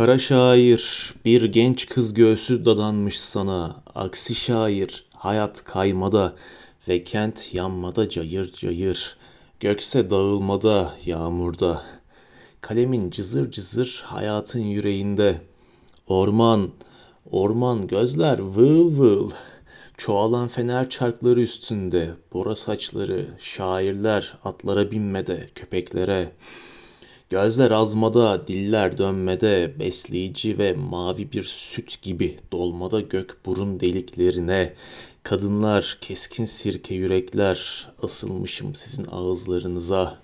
Kara şair, bir genç kız göğsü dadanmış sana. Aksi şair, hayat kaymada ve kent yanmada cayır cayır. Gökse dağılmada, yağmurda. Kalemin cızır cızır hayatın yüreğinde. Orman, orman gözler vıl vıl. Çoğalan fener çarkları üstünde, bora saçları, şairler atlara binmede, köpeklere. Gözler azmada, diller dönmede, besleyici ve mavi bir süt gibi dolmada gök burun deliklerine. Kadınlar, keskin sirke yürekler, asılmışım sizin ağızlarınıza.